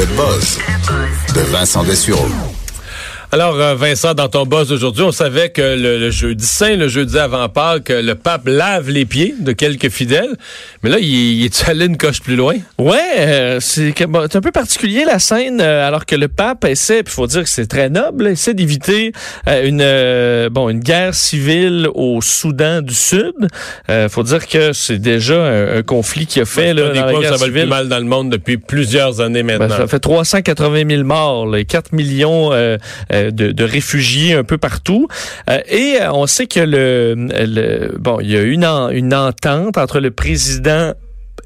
Le buzz de Vincent Dessureau. Alors, euh, Vincent, dans ton boss d'aujourd'hui, on savait que le, jeudi saint, le jeudi avant Pâques, que le pape lave les pieds de quelques fidèles. Mais là, il, il est allé une coche plus loin? Ouais, euh, c'est un peu particulier la scène, euh, alors que le pape essaie, il faut dire que c'est très noble, essaie d'éviter une bon une guerre civile au Soudan du Sud. Il faut dire que c'est déjà un, conflit qui a fait là, dans la guerre ça le mal dans le monde depuis plusieurs années ben, maintenant. ça fait 380 000 morts, là, 4 millions euh, de, réfugiés un peu partout. Euh, et euh, on sait que le, bon, il y a une, une entente entre le président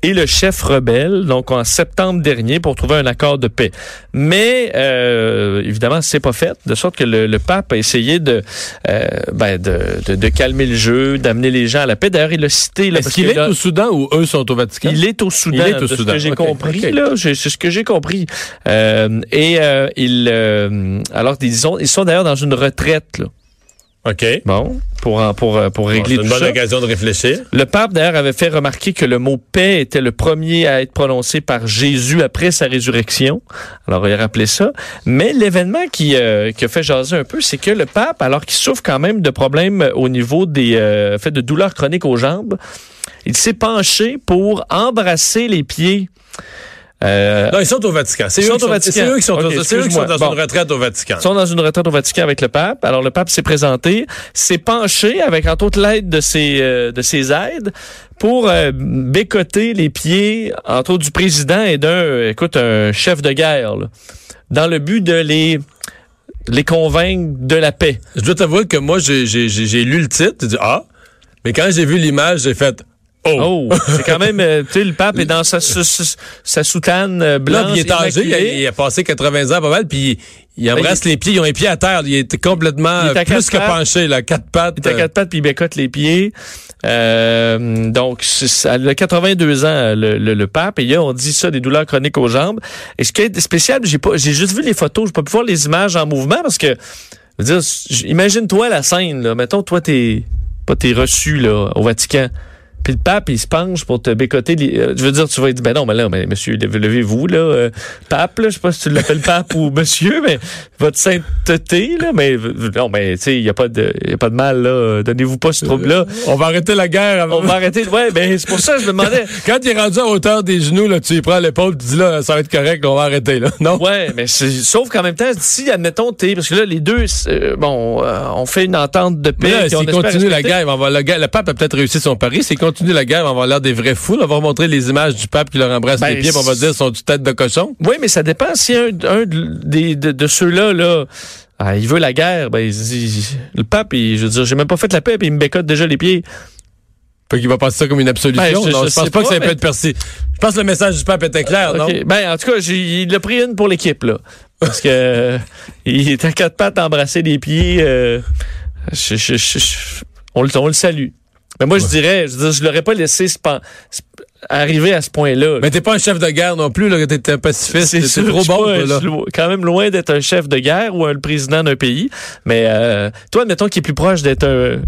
et le chef rebelle, donc en septembre dernier, pour trouver un accord de paix. Mais euh, évidemment, c'est pas fait, de sorte que le, pape a essayé de, ben de, de, calmer le jeu, d'amener les gens à la paix. D'ailleurs, il a cité... Est-ce qu'il est, au Soudan ou eux sont au Vatican? Il est au Soudan. Il est au Soudan. ce que j'ai compris, là, c'est ce que j'ai compris. et il, alors disons, ils sont d'ailleurs dans une retraite. Là. OK. Bon, pour, pour, euh, pour régler bon, tout une bonne occasion de réfléchir. Le pape, d'ailleurs, avait fait remarquer que le mot paix était le premier à être prononcé par Jésus après sa résurrection. Alors, il a rappelé ça. Mais l'événement qui, euh, qui a fait jaser un peu, c'est que le pape, alors qu'il souffre quand même de problèmes au niveau des euh, fait de douleurs chroniques aux jambes, il s'est penché pour embrasser les pieds euh, non, ils sont au Vatican. C'est eux, eux, qui sont, dans une retraite au Vatican. Ils sont dans une retraite au Vatican avec le pape. Alors, le pape s'est présenté, s'est penché avec, entre autres, l'aide de ses, euh, de ses aides pour euh, bécoter les pieds, entre autres, du président et d'un, écoute, un chef de guerre, dans le but de les les convaincre de la paix. Je dois t'avouer que moi, j'ai lu le titre, j'ai dit, ah, mais quand j'ai vu l'image, j'ai fait, Oh! oh. c'est quand même, euh, tu sais, le pape est dans sa, sa, soutane euh, blanche. il est âgé, il a, passé 80 ans pas mal, puis il embrasse ben, les pieds, ils ont les pieds à terre. Il est complètement plus que penché, là, quatre pattes. Il est à quatre pattes, puis il bécote les pieds. Euh, donc, il a 82 ans, le, le, pape, et là, on dit ça, des douleurs chroniques aux jambes. Et ce qui est spécial, j'ai pas, j'ai juste vu les photos, j'ai pas pu voir les images en mouvement parce que, je veux dire, imagine-toi la scène, là. Mettons, toi, t'es, pas t'es reçu, là, au Vatican. Puis le pape, il se penche pour te bécoter. Euh, je veux dire, tu vas dire, ben non, mais là, mais monsieur, levez-vous, là. Euh, pape, là, je sais pas si tu l'appelles pape ou monsieur, mais votre sainteté, là, mais non, mais tu sais, il n'y a, pas de, y a pas de mal, là. Donnez-vous pas ce trouble-là. On va arrêter la guerre. Avant. On va arrêter, ouais, ben c'est pour ça que je me demandais. Quand il est rendu à hauteur des genoux, là, tu y prends l'épaule, tu dis, là, ça va être correct, on va arrêter, là. Non? Ouais, mais sauf qu'en même temps, si, admettons, t'es, parce que là, les deux, euh, bon, on fait une entente de paix. Mais s'il continue la guerre, on va, le, le pape a peut-être réussi son pari. S'il continue la guerre, on va des vrais fous. On va montrer les images du pape qui leur embrasse ben, les pieds. On va dire sont du tête de cochon? Oui, mais ça dépend. Si un, des, de, ceux-là, là, ah, il veut la guerre, ben, le pape, je veux dire, j'ai même pas fait la paix, puis il me bécote déjà les pieds. Fait qu'il va passer ça comme une absolution. Ben, je, non, je, pense pas, que ça peut être perçu. Je pense que le message du pape était clair, non? Ben, en tout cas, il a pris une pour l'équipe, là. Parce que il est à quatre pattes embrasser les pieds. Euh, on, le, on le salue. Mais moi, je dirais, je, je l'aurais pas laissé arriver à ce point-là. Mais t'es pas un chef de guerre non plus, là, t'es un pacifiste. C'est trop bon, là. quand même loin d'être un chef de guerre ou un président d'un pays. Mais euh, toi, admettons qu'il est plus proche d'être un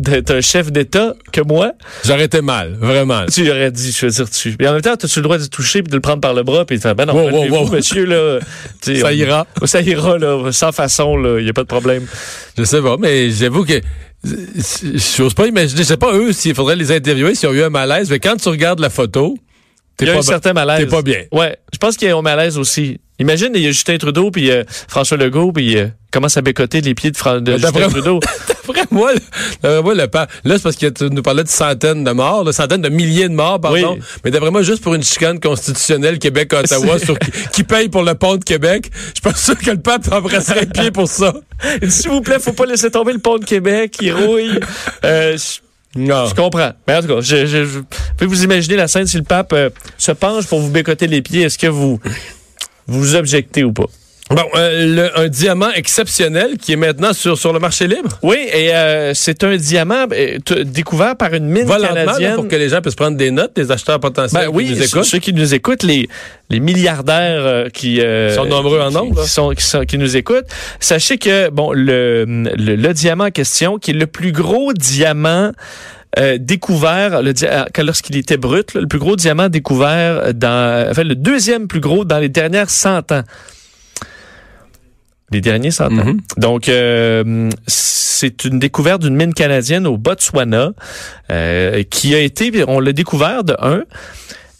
d'être un chef d'État que moi. J'aurais été mal, vraiment. Tu aurais dit, je veux dire, tu. Mais en même temps, as-tu le droit de toucher puis de le prendre par le bras puis de faire, ben non, wow, monsieur, là. ça ira. Ça ira, là, sans façon, là. Il n'y a pas de problème. Je sais pas, mais j'avoue que je n'ose pas imaginer, je sais pas eux s'il faudrait les interviewer s'ils ont eu un malaise, mais quand tu regardes la photo, il y a un certain malaise. T'es pas bien. Ouais, je pense qu'il y a un malaise aussi. Imagine, il y a Justin Trudeau puis euh, François Legault puis euh, commence à bécoter les pieds de, de Justin Trudeau. D'après moi, moi le là c'est parce que tu nous parlais de centaines de morts, de centaines de milliers de morts, pardon. Mais d'après moi, juste pour une chicane constitutionnelle Québec-Ottawa qui paye pour le pont de Québec, je suis pas sûr que le pape t'embrasserait les pieds pour ça. S'il vous plaît, faut pas laisser tomber le pont de Québec, il rouille. Euh, non. Je comprends. Mais en tout cas, je, je, je vous imaginer la scène si le pape se penche pour vous bécoter les pieds. Est-ce que vous Vous objectez ou pas? Bon, euh, un diamant exceptionnel qui est maintenant sur, sur le marché libre? Oui, et euh, c'est un diamant euh, découvert par une mine canadienne. pour que les gens puissent prendre des notes, des acheteurs potentiels ben, oui, qui nous écoutent. Ceux qui nous écoutent, les, les milliardaires qui sont nombreux en nombre, qui, sont, qui, sont, qui, nous écoutent. Sachez que bon, le, le, le diamant en question, qui est le plus gros diamant euh, découvert le lorsqu'il était brut, le plus gros diamant découvert dans, enfin le deuxième plus gros dans les dernières 100 ans. Les derniers 100 ans. Mm-hmm. Donc, euh, c'est une découverte d'une mine canadienne au Botswana euh, qui a été, on l'a découvert de un.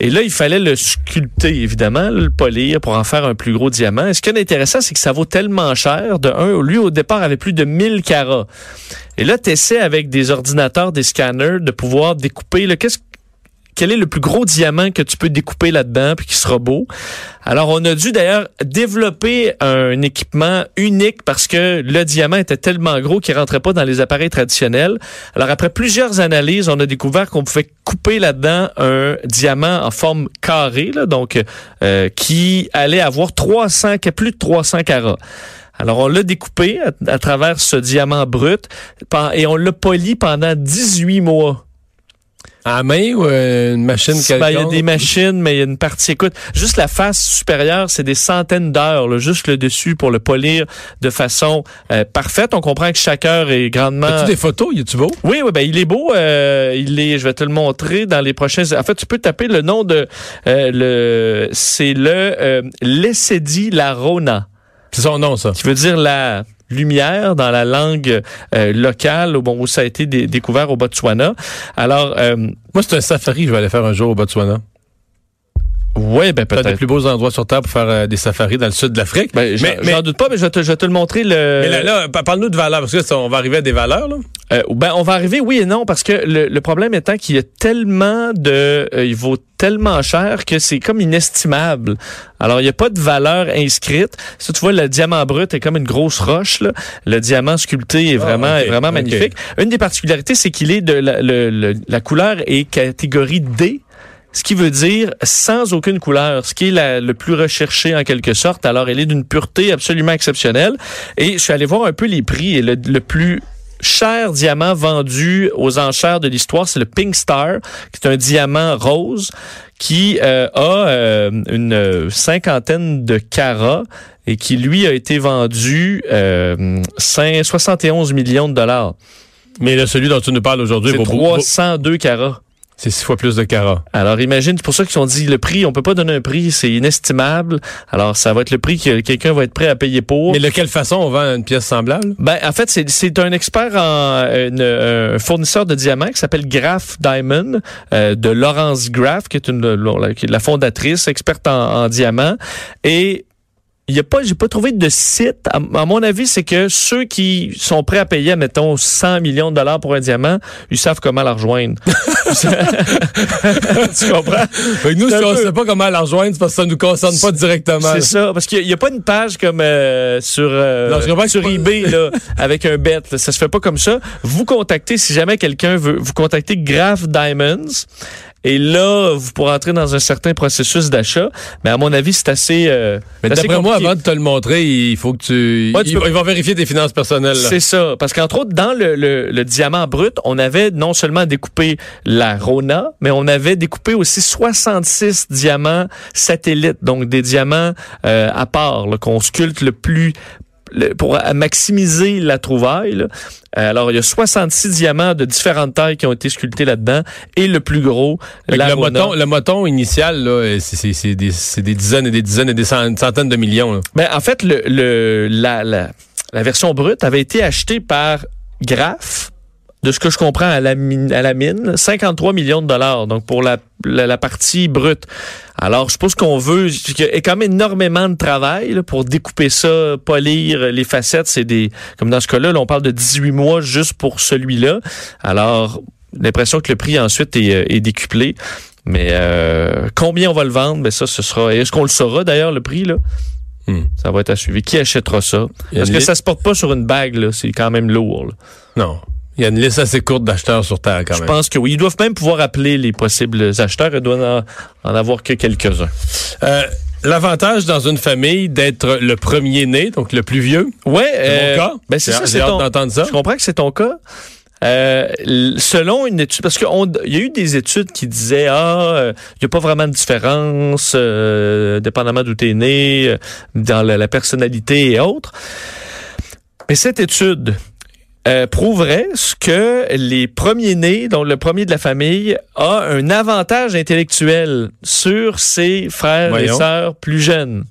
Et là, il fallait le sculpter, évidemment, le polir pour en faire un plus gros diamant. Et ce qui est intéressant, c'est que ça vaut tellement cher. De un, lui, au départ, avait plus de 1000 carats. Et là, tu essaies avec des ordinateurs, des scanners, de pouvoir découper. Qu'est-ce quel est le plus gros diamant que tu peux découper là-dedans puis qui sera beau. Alors on a dû d'ailleurs développer un équipement unique parce que le diamant était tellement gros qu'il rentrait pas dans les appareils traditionnels. Alors après plusieurs analyses, on a découvert qu'on pouvait couper là-dedans un diamant en forme carrée donc euh, qui allait avoir 300 plus de 300 carats. Alors, on l'a découpé à, à, travers ce diamant brut et on l'a poli pendant 18 mois. À main ou euh, une machine ben, Il y a des machines, mais il y a une partie. Écoute, juste la face supérieure, c'est des centaines d'heures, juste le dessus pour le polir de façon euh, parfaite. On comprend que chaque heure est grandement. As-tu des photos? Il est-tu beau? Oui, oui, ben il est beau. Euh, il est. Je vais te le montrer dans les prochains. En fait, tu peux taper le nom de le. C'est le euh, Lessedi Larona. C'est son nom, ça. Qui veut dire la lumière dans la langue euh, locale bon, où ça a été découvert au Botswana. Alors, euh, moi, c'est un safari je vais aller faire un jour au Botswana. Oui, ben peut-être. des plus beaux endroits sur Terre pour faire euh, des safaris dans le sud de l'Afrique. Ben, mais j'en doute pas, mais je vais te, je te le montrer. Le... Mais là, là parle-nous de valeurs, parce que ça, on va arriver à des valeurs. Là. Euh, ben, on va arriver, oui et non, parce que le, le problème étant qu'il y a tellement de... Euh, il vaut tellement cher que c'est comme inestimable. Alors, il n'y a pas de valeur inscrite. Si tu vois, le diamant brut est comme une grosse roche. Là. Le diamant sculpté est ah, vraiment, est vraiment magnifique. Une des particularités, c'est qu'il est de la, la couleur est catégorie D ce qui veut dire sans aucune couleur, ce qui est le plus recherché en quelque sorte. Alors, elle est d'une pureté absolument exceptionnelle. Et je suis allé voir un peu les prix et le, plus cher diamant vendu aux enchères de l'histoire, c'est le Pink Star, qui est un diamant rose qui euh, a euh, une cinquantaine de carats et qui, lui, a été vendu euh, 71 millions de dollars. Mais là, celui dont tu nous parles aujourd'hui, c'est 302 carats. C'est six fois plus de carats. Alors imagine, c'est pour ça qu'ils ont dit le prix, on peut pas donner un prix, c'est inestimable. Alors ça va être le prix que quelqu'un va être prêt à payer pour. Mais de quelle façon on vend une pièce semblable? Ben en fait c'est un expert en un fournisseur de diamants qui s'appelle Graph Diamond euh, de Laurence Graff qui est une la fondatrice experte en, en diamants et il y a pas, j'ai pas trouvé de site. À, mon avis, c'est que ceux qui sont prêts à payer, mettons, 100 millions de dollars pour un diamant, ils savent comment la rejoindre. tu comprends? nous, si on sait pas comment la rejoindre, c'est parce que ça nous concerne pas directement. C'est ça, parce qu'il y, a pas une page comme euh, sur euh, sur eBay là, avec un bet. Ça se fait pas comme ça. Vous contactez si jamais quelqu'un veut vous contacter Graph Diamonds. Et là, vous pourrez entrer dans un certain processus d'achat. Mais à mon avis, c'est assez. Euh, mais d'après moi, avant de te le montrer, il faut que tu. ils, vont vérifier tes finances personnelles. C'est ça. Parce qu'entre autres, dans le, le, diamant brut, on avait non seulement découpé la Rona, mais on avait découpé aussi 66 diamants satellites. Donc des diamants euh, à part, qu'on sculpte le plus pour maximiser la trouvaille. Là. Euh, alors, il y a 66 diamants de différentes tailles qui ont été sculptés là-dedans. Et le plus gros, la le, moton, le moton initial, c'est des, des, dizaines et des dizaines et des centaines de millions. Ben, en fait, le, le la, la, la version brute avait été achetée par Graph de ce que je comprends à la mine, à la mine 53 millions de dollars, donc pour la, la, partie brute. Alors, je pense qu'on veut, il y a quand même énormément de travail pour découper ça, polir les facettes. C'est des, comme dans ce cas-là, on parle de 18 mois juste pour celui-là. Alors, l'impression que le prix ensuite est, euh, est décuplé. Mais euh, combien on va le vendre, ben ça, ce sera. Est-ce qu'on le saura d'ailleurs le prix là? Hmm. Ça va être à suivre. Qui achètera ça? Parce que ça se porte pas sur une bague, là. C'est quand même lourd. Là. Non. Il y a une liste assez courte d'acheteurs sur Terre quand même. Je pense que oui. Ils doivent même pouvoir appeler les possibles acheteurs. Ils doivent en, avoir que quelques-uns. Euh, l'avantage dans une famille d'être le premier né, donc le plus vieux. Ouais, C'est mon euh, cas. Ben c'est ça, j'ai c'est hâte ton- d'entendre ça. Je comprends que c'est ton cas. Euh, selon une étude, parce qu'il y a eu des études qui disaient ah, euh, il n'y a pas vraiment de différence, euh, dépendamment d'où tu es né, euh, dans la, la personnalité et autres. Mais cette étude euh, prouverait ce que les premiers-nés, dont le premier de la famille, a un avantage intellectuel sur ses frères Voyons. et sœurs plus jeunes.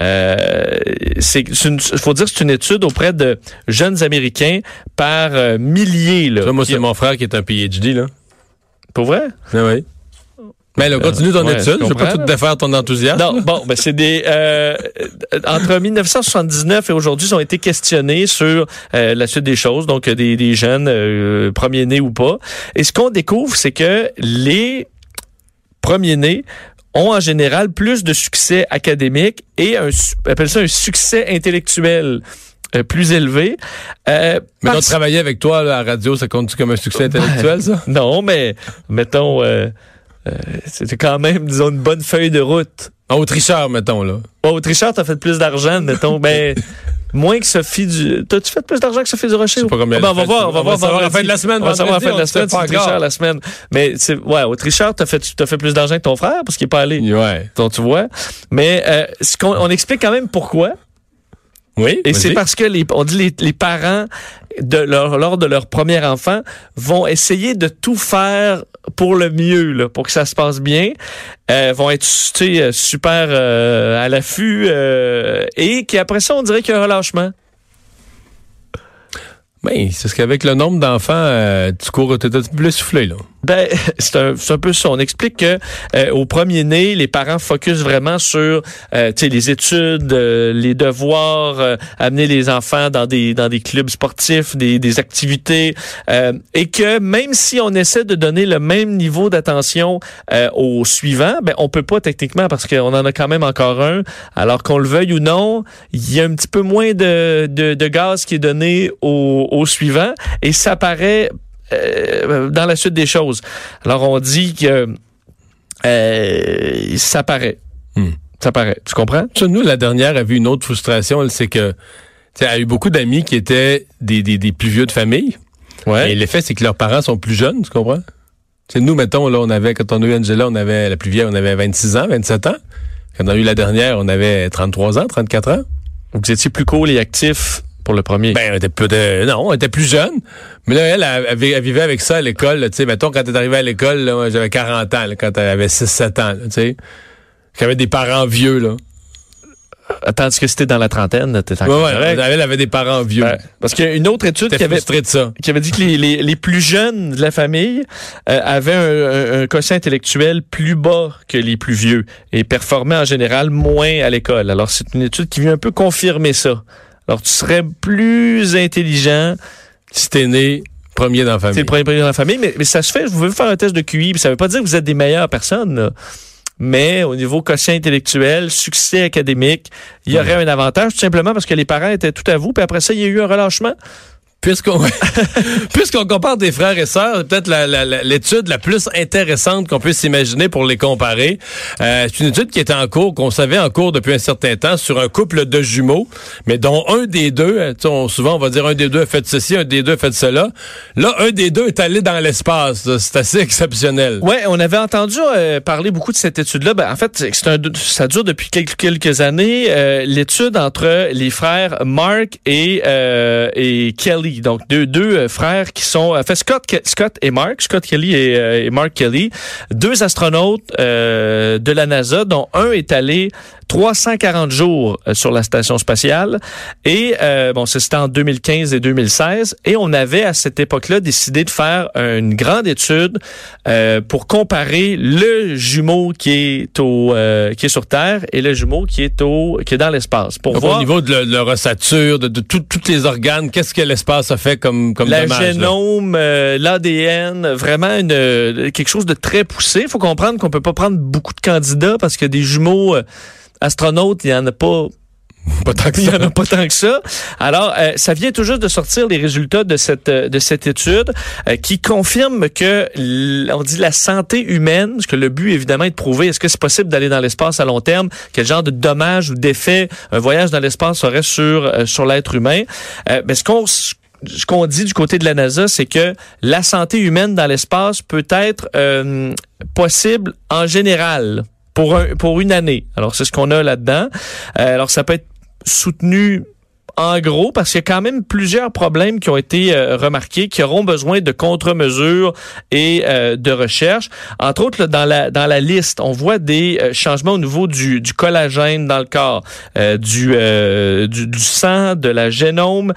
Euh, c'est, une- faut dire que c'est une étude auprès de jeunes Américains par euh, milliers. Là, Ça, moi, c'est mon frère qui est un PhD, là. Pour vrai? Ah oui. Mais là, continue ton ouais, étude. je Je veux pas tout défaire ton enthousiasme. Non, bon, ben c'est des euh, euh, entre 1979 et aujourd'hui, ils ont été questionnés sur euh, la suite des choses, donc euh, des, des jeunes euh, premiers-nés ou pas. Et ce qu'on découvre, c'est que les premiers-nés ont en général plus de succès académique et un, appelle ça un succès intellectuel euh, plus élevé. Euh, Mais donc, parce- travailler avec toi là, à la radio, ça compte comme un succès intellectuel, ça? Non, mais mettons, euh, c'était quand même, disons, une bonne feuille de route. En Autricheur, mettons, là. Bon, Autrichard, t'as fait plus d'argent, mettons, ben, moins que Sophie du... T'as-tu fait plus d'argent que Sophie du Rocher? Je sais pas combien Ah ben, on va voir, on va On va voir savoir la fin de la semaine, On va savoir la fin de la on semaine, c'est encore. la semaine. Mais, ouais, Autrichard, t'as fait, t'as fait plus d'argent que ton frère parce qu'il est pas allé. Ouais. Donc, tu vois. Mais, euh, ce qu'on, on explique quand même pourquoi. Oui. Et c'est parce que les, on dit les, les parents de leur, lors de leur premier enfant vont essayer de tout faire pour le mieux, là, pour que ça se passe bien. Euh, vont être euh, super euh, à l'affût euh, et qu'après ça, on dirait qu'il y a un relâchement. Oui, c'est ce qu'avec le nombre d'enfants, euh, tu cours, t'es plus soufflé, là. Ben, c'est un, un peu ça. On explique que euh, au premier né, les parents focusent vraiment sur euh, les études, euh, les devoirs, euh, amener les enfants dans des dans des clubs sportifs, des, des activités, euh, et que même si on essaie de donner le même niveau d'attention euh, au suivant, ben on peut pas techniquement parce qu'on en a quand même encore un. Alors qu'on le veuille ou non, il y a un petit peu moins de de, de gaz qui est donné au, au suivant, et ça paraît euh, dans la suite des choses. Alors on dit que euh, ça paraît. Hmm. Ça paraît. Tu comprends? Nous, la dernière a vu une autre frustration, c'est que, elle a eu beaucoup d'amis qui étaient des, des, des plus vieux de famille. Et l'effet, c'est que leurs parents sont plus jeunes, tu comprends? Nous, mettons, là, on avait, quand on a eu Angela, on avait, la plus vieille, on avait 26 ans, 27 ans. Quand on a eu la dernière, on avait 33 ans, 34 ans. Vous étiez plus cool et actif pour le premier. Ben, on était peu de, non, on était plus jeune. Mais là, elle, elle, elle, elle vivait avec ça à l'école, tu sais. Mettons, quand elle est arrivée à l'école, j'avais 40 ans, là, quand elle avait 6-7 ans, tu sais. J'avais des parents vieux, là. Tandis que c'était dans la trentaine, t'es Ouais, encore ouais, correct. elle avait des parents vieux. Ben, parce qu'il y a une autre étude qui avait, frustré de ça. qui avait dit que les, les, les plus jeunes de la famille euh, avaient un, un, un quotient intellectuel plus bas que les plus vieux et performaient en général moins à l'école. Alors, c'est une étude qui vient un peu confirmer ça. Alors, tu serais plus intelligent Si t'es né premier dans la C'est famille. le premier premier dans la famille, mais, mais ça se fait. Vous pouvez faire un test de QI, puis ça veut pas dire que vous êtes des meilleures personnes, là. Mais au niveau quotient intellectuel, succès académique, il y aurait un avantage tout simplement parce que les parents étaient tout à vous, puis après ça, il y a eu un relâchement. Puisqu'on puisqu'on compare des frères et sœurs, peut-être la- la- la- l'étude la, plus intéressante qu'on puisse imaginer pour les comparer. Euh, c'est une étude qui était en cours, qu'on savait en cours depuis un certain temps, sur un couple de jumeaux, mais dont un des deux, sais, on- souvent on va dire un des deux a fait ceci, un des deux a fait cela. Là, un des deux est allé dans l'espace. C'est assez exceptionnel. Ouais, on avait entendu euh, parler beaucoup de cette étude-là. Ben, en fait, c'est un, ça dure depuis quelques, quelques années. euh, L'étude entre les frères Mark et, euh, et Kelly, donc deux, deux euh, frères qui sont, en fait, Scott, Scott et Mark, Scott Kelly et, euh, et Mark Kelly, deux astronautes euh, de la NASA, dont un est allé 340 jours euh, sur la station spatiale. Et euh, bon, c'était en 2015 et 2016. Et on avait à cette époque-là décidé de faire une grande étude euh, pour comparer le jumeau qui est au euh, qui est sur Terre et le jumeau qui est au qui est dans l'espace. Pour Donc, voir au niveau de, le- de leur ossature, de, de tout- tous les organes, qu'est-ce que l'espace a fait comme, comme la dommage? génome, euh, l'ADN, vraiment une, euh, quelque chose de très poussé. Il faut comprendre qu'on peut pas prendre beaucoup de candidats parce que des jumeaux euh, astronautes, il y en a pas Pas tant que Il n'y ça. en a pas tant que ça. Alors, euh, ça vient tout juste de sortir les résultats de cette de cette étude euh, qui confirme que on dit la santé humaine, parce que le but évidemment est de prouver est-ce que c'est possible d'aller dans l'espace à long terme, quel genre de dommages ou d'effets un voyage dans l'espace aurait sur euh, sur l'être humain? Euh, ben, ce qu'on ce qu'on dit du côté de la NASA, c'est que la santé humaine dans l'espace peut être euh, possible en général pour un, pour une année. Alors c'est ce qu'on a là-dedans. Euh, alors ça peut être soutenu en gros parce qu'il y a quand même plusieurs problèmes qui ont été euh, remarqués qui auront besoin de contre-mesures et euh, de recherche. Entre autres, là, dans la dans la liste, on voit des euh, changements au niveau du, du collagène dans le corps, euh, du, du du sang, de la génome.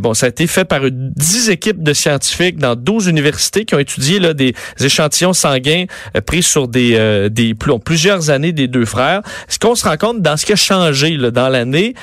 Bon, ça a été fait par une- 10 équipes de scientifiques dans 12 universités qui ont étudié là, des échantillons sanguins pris sur des, des plus- plusieurs années des deux frères. Ce qu'on se rend compte dans ce qui a changé là, dans l'année,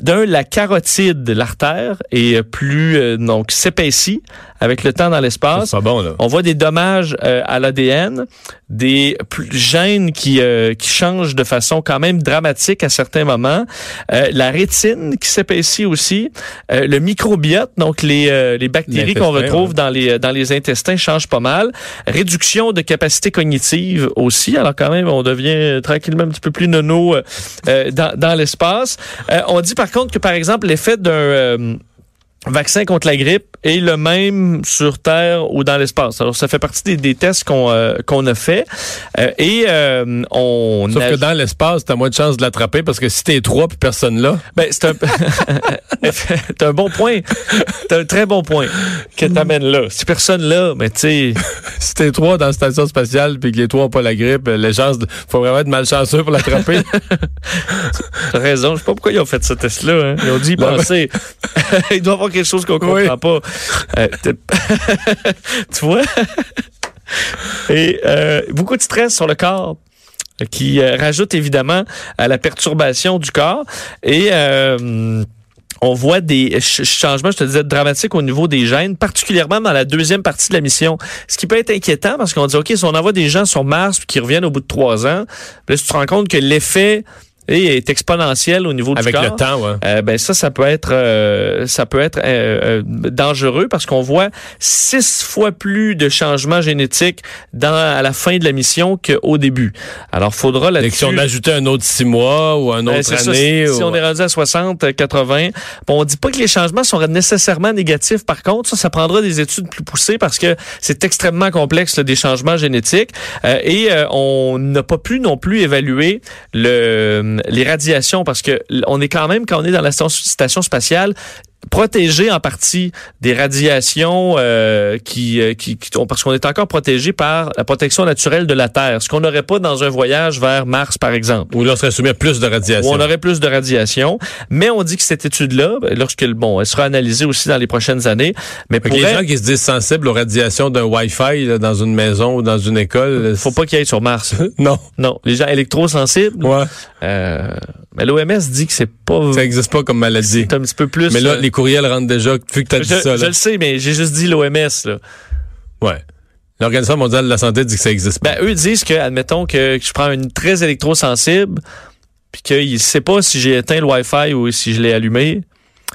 d'un, la carotide, l'artère, est plus euh, donc s'épaissit avec le temps dans l'espace. Bon, là. On voit des dommages euh, à l'ADN, des gènes qui, euh, qui changent de façon quand même dramatique à certains moments, euh, la rétine qui s'épaissit aussi, euh, le microbiote, donc les, euh, les bactéries qu'on retrouve ouais. dans les dans les intestins changent pas mal, réduction de capacité cognitive aussi, alors quand même on devient tranquillement un petit peu plus nono euh, euh, dans, dans l'espace. Euh, on dit par contre que par exemple l'effet d'un euh, vaccin contre la grippe est le même sur Terre ou dans l'espace. Alors, ça fait partie des, des tests qu'on euh, qu'on a fait. Euh, et euh, on... Sauf a- que dans l'espace, t'as moins de chances de l'attraper parce que si t'es trois puis personne là, Ben, c'est un... c'est un bon point. C'est un très bon point que t'amènes là. Si personne là, mais tu sais... si t'es trois dans la station spatiale puis que les trois ont pas la grippe, les chances, de... faut vraiment être malchanceux pour l'attraper. T'as raison. Je sais pas pourquoi ils ont fait ce test-là. Hein. Ils ont dit, Non, penser. Il doit quelque chose qu'on comprend pas. Euh, tu vois? Et euh, beaucoup de stress sur le corps euh, qui euh, rajoute évidemment à la perturbation du corps. Et... on voit des ch- changements, je te disais, dramatiques au niveau des gènes, particulièrement dans la deuxième partie de la mission. Ce qui peut être inquiétant parce qu'on dit, OK, si on envoie des gens sur Mars qui reviennent au bout de trois ans, là, si tu te rends compte que l'effet eh, est exponentiel au niveau Avec du corps. le temps, ouais. Euh, ben ça, ça peut être, euh, ça peut être euh, euh, dangereux parce qu'on voit six fois plus de changements génétiques dans à la fin de la mission qu'au début. Alors, faudra Et là-dessus. si on ajoutait un autre six mois ou un Ben, autre ça, année. si, si ou- on est rendu à 60, euh, 80, bon, on dit pas que les changements sont nécessairement négatifs. Par contre, ça, ça prendra des études plus poussées parce que c'est extrêmement complexe là, des changements génétiques. Euh, et euh, on n'a pas pu non plus évaluer le, les radiations parce que on est quand même quand on est dans la station spatiale protégé en partie des radiations euh, qui, euh, qui, qui- parce qu'on est encore protégé par la protection naturelle de la Terre, ce qu'on n'aurait pas dans un voyage vers Mars par exemple Ou là, on serait soumis à plus de où radiation. on aurait plus de radiation. Mais on dit que cette étude-là, ben, lorsque bon, elle sera analysée aussi dans les prochaines années, mais pourrait, les gens qui se disent sensibles aux radiations d'un Wi-Fi là, dans une maison ou dans une école, faut pas qu'il aille sur Mars. non. non, les gens électrosensibles. Ouais. Euh, mais l'OMS dit que c'est pas. Ça existe pas comme maladie. C'est un petit peu plus. Mais là, euh, les courriels rentrent déjà, vu que t'as je, dit ça. je le sais, mais j'ai juste dit l'OMS. Ouais. L'Organisation mondiale de la santé dit que ça existe pas. Ben, eux disent que, admettons que, que je prends une très électrosensible, puis qu'il sait pas si j'ai éteint le Wi-Fi ou si je l'ai allumé,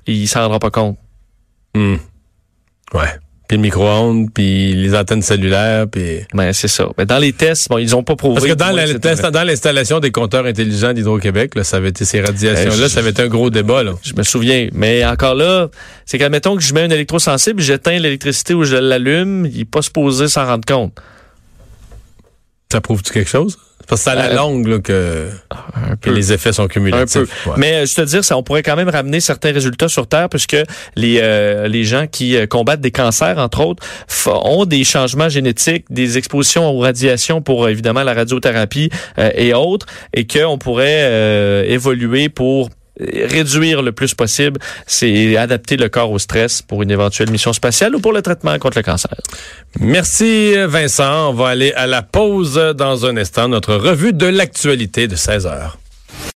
il s'en rendra pas compte. Hmm. Ouais. Puis le micro-ondes, puis les antennes cellulaires, puis... Ben, c'est ça. Mais dans les tests, bon, ils ont pas prouvé. Parce que dans la- que l'installation des compteurs intelligents d'Hydro-Québec, là, ça avait été ces radiations-là, je- ça avait été un gros débat. Là. Je me souviens. Mais encore là, c'est qu'admettons que je mets un électrosensible, j'éteins l'électricité ou je l'allume, il n'est pas supposé s'en rendre compte. Ça prouve-tu quelque chose? Parce que c'est à la Euh, longue là, que, les effets sont cumulatifs. Un peu. Ouais. Mais euh, je te dire, ça, on pourrait quand même ramener certains résultats sur Terre, puisque les euh, les gens qui combattent des cancers, entre autres, ont des changements génétiques, des expositions aux radiations pour évidemment la radiothérapie et autres, et qu'on pourrait évoluer pour réduire le plus possible, c'est adapter le corps au stress pour une éventuelle mission spatiale ou pour le traitement contre le cancer. Merci Vincent. On va aller à la pause dans un instant, notre revue de l'actualité de 16 heures.